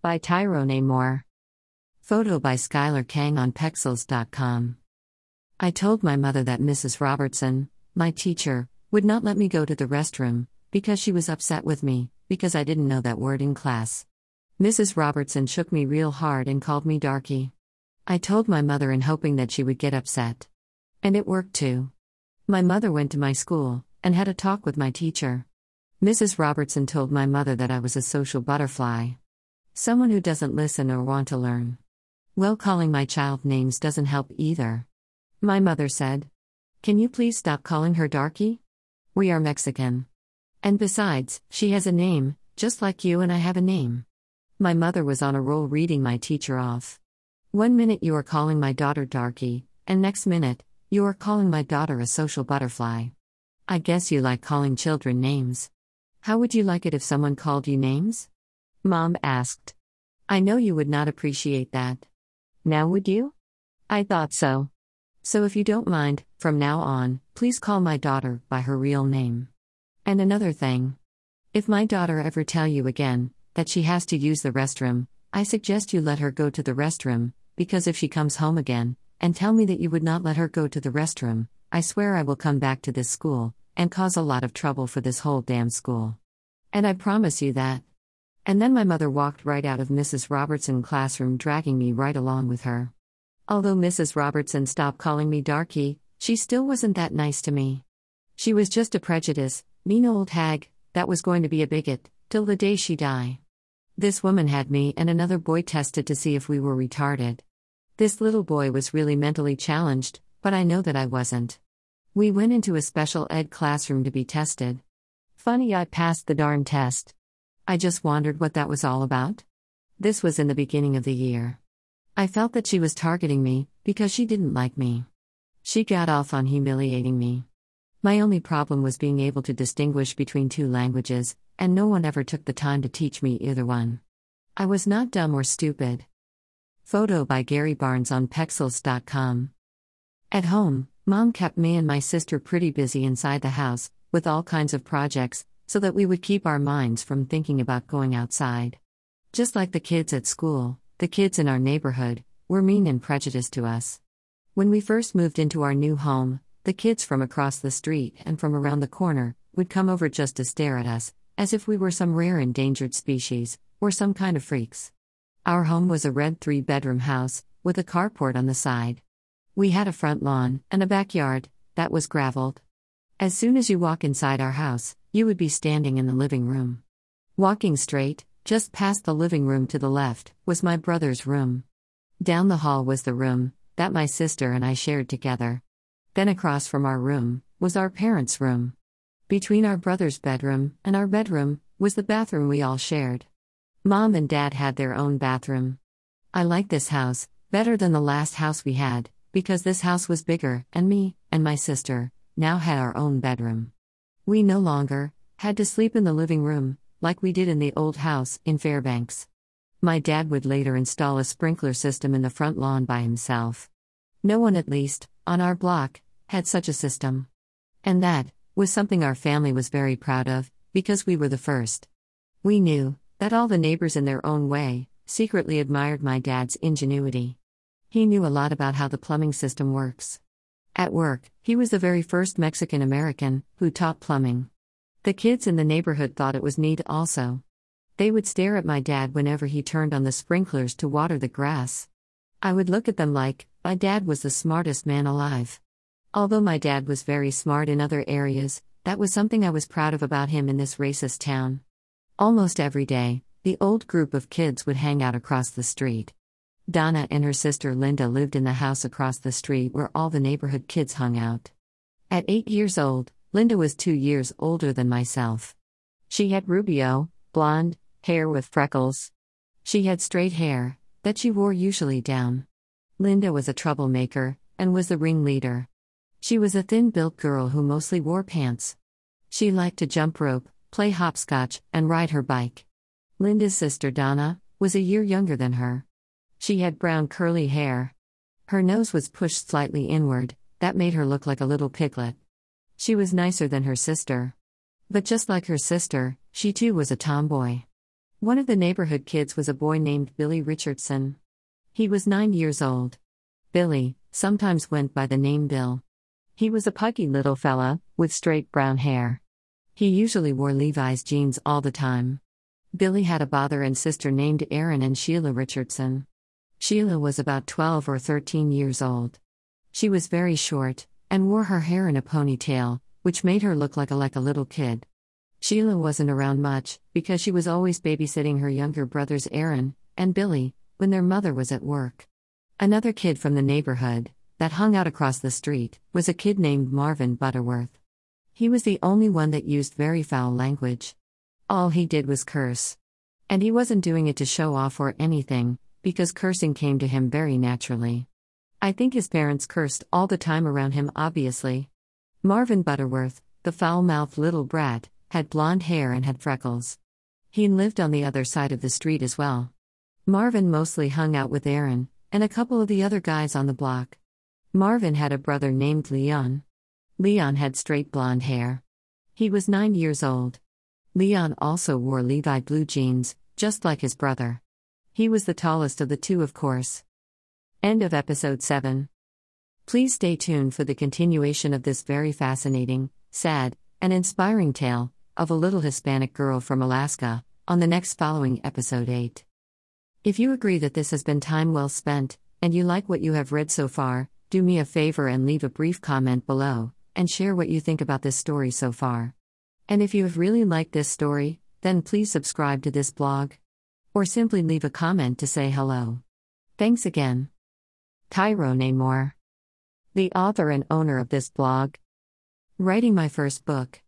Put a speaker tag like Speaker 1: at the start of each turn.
Speaker 1: By Tyrone Moore. Photo by Skylar Kang on Pexels.com. I told my mother that Mrs. Robertson, my teacher, would not let me go to the restroom, because she was upset with me, because I didn't know that word in class. Mrs. Robertson shook me real hard and called me darky. I told my mother in hoping that she would get upset. And it worked too. My mother went to my school and had a talk with my teacher. Mrs. Robertson told my mother that I was a social butterfly. Someone who doesn't listen or want to learn. Well, calling my child names doesn't help either. My mother said, Can you please stop calling her darky? We are Mexican. And besides, she has a name, just like you and I have a name. My mother was on a roll reading my teacher off. One minute you are calling my daughter darky, and next minute, you are calling my daughter a social butterfly. I guess you like calling children names. How would you like it if someone called you names? Mom asked. I know you would not appreciate that. Now would you? I thought so. So if you don't mind, from now on, please call my daughter by her real name. And another thing. If my daughter ever tell you again that she has to use the restroom, I suggest you let her go to the restroom, because if she comes home again and tell me that you would not let her go to the restroom, I swear I will come back to this school and cause a lot of trouble for this whole damn school. And I promise you that. And then my mother walked right out of Mrs. Robertson's classroom dragging me right along with her. Although Mrs. Robertson stopped calling me darky, she still wasn't that nice to me. She was just a prejudice, mean old hag, that was going to be a bigot, till the day she die. This woman had me and another boy tested to see if we were retarded. This little boy was really mentally challenged, but I know that I wasn't. We went into a special ed classroom to be tested. Funny I passed the darn test. I just wondered what that was all about. This was in the beginning of the year. I felt that she was targeting me because she didn't like me. She got off on humiliating me. My only problem was being able to distinguish between two languages, and no one ever took the time to teach me either one. I was not dumb or stupid. Photo by Gary Barnes on Pexels.com. At home, mom kept me and my sister pretty busy inside the house, with all kinds of projects, so that we would keep our minds from thinking about going outside. Just like the kids at school, the kids in our neighborhood were mean and prejudiced to us. When we first moved into our new home, the kids from across the street and from around the corner would come over just to stare at us, as if we were some rare endangered species, or some kind of freaks. Our home was a red three bedroom house, with a carport on the side. We had a front lawn and a backyard that was graveled. As soon as you walk inside our house, you would be standing in the living room. Walking straight, just past the living room to the left, was my brother's room. Down the hall was the room that my sister and I shared together. Then across from our room was our parents' room. Between our brother's bedroom and our bedroom was the bathroom we all shared. Mom and dad had their own bathroom. I like this house better than the last house we had because this house was bigger, and me and my sister now had our own bedroom. We no longer had to sleep in the living room, like we did in the old house in Fairbanks. My dad would later install a sprinkler system in the front lawn by himself. No one, at least, on our block, had such a system. And that was something our family was very proud of, because we were the first. We knew that all the neighbors, in their own way, secretly admired my dad's ingenuity. He knew a lot about how the plumbing system works. At work, he was the very first Mexican American who taught plumbing. The kids in the neighborhood thought it was neat also. They would stare at my dad whenever he turned on the sprinklers to water the grass. I would look at them like, my dad was the smartest man alive. Although my dad was very smart in other areas, that was something I was proud of about him in this racist town. Almost every day, the old group of kids would hang out across the street. Donna and her sister Linda lived in the house across the street where all the neighborhood kids hung out. At eight years old, Linda was two years older than myself. She had rubio, blonde, hair with freckles. She had straight hair, that she wore usually down. Linda was a troublemaker, and was the ringleader. She was a thin built girl who mostly wore pants. She liked to jump rope, play hopscotch, and ride her bike. Linda's sister Donna was a year younger than her. She had brown curly hair. Her nose was pushed slightly inward, that made her look like a little piglet. She was nicer than her sister. But just like her sister, she too was a tomboy. One of the neighborhood kids was a boy named Billy Richardson. He was nine years old. Billy sometimes went by the name Bill. He was a puggy little fella, with straight brown hair. He usually wore Levi's jeans all the time. Billy had a brother and sister named Aaron and Sheila Richardson. Sheila was about 12 or 13 years old. She was very short, and wore her hair in a ponytail, which made her look like a, like a little kid. Sheila wasn't around much, because she was always babysitting her younger brothers Aaron and Billy when their mother was at work. Another kid from the neighborhood, that hung out across the street, was a kid named Marvin Butterworth. He was the only one that used very foul language. All he did was curse. And he wasn't doing it to show off or anything, because cursing came to him very naturally. I think his parents cursed all the time around him, obviously. Marvin Butterworth, the foul mouthed little brat, had blonde hair and had freckles. He lived on the other side of the street as well. Marvin mostly hung out with Aaron and a couple of the other guys on the block. Marvin had a brother named Leon. Leon had straight blonde hair. He was nine years old. Leon also wore Levi blue jeans, just like his brother. He was the tallest of the two, of course. End of episode 7. Please stay tuned for the continuation of this very fascinating, sad, and inspiring tale of a little Hispanic girl from Alaska on the next following episode 8. If you agree that this has been time well spent, and you like what you have read so far, do me a favor and leave a brief comment below, and share what you think about this story so far. And if you have really liked this story, then please subscribe to this blog. Or simply leave a comment to say hello. Thanks again. Tyrone Moore, the author and owner of this blog. Writing my first book.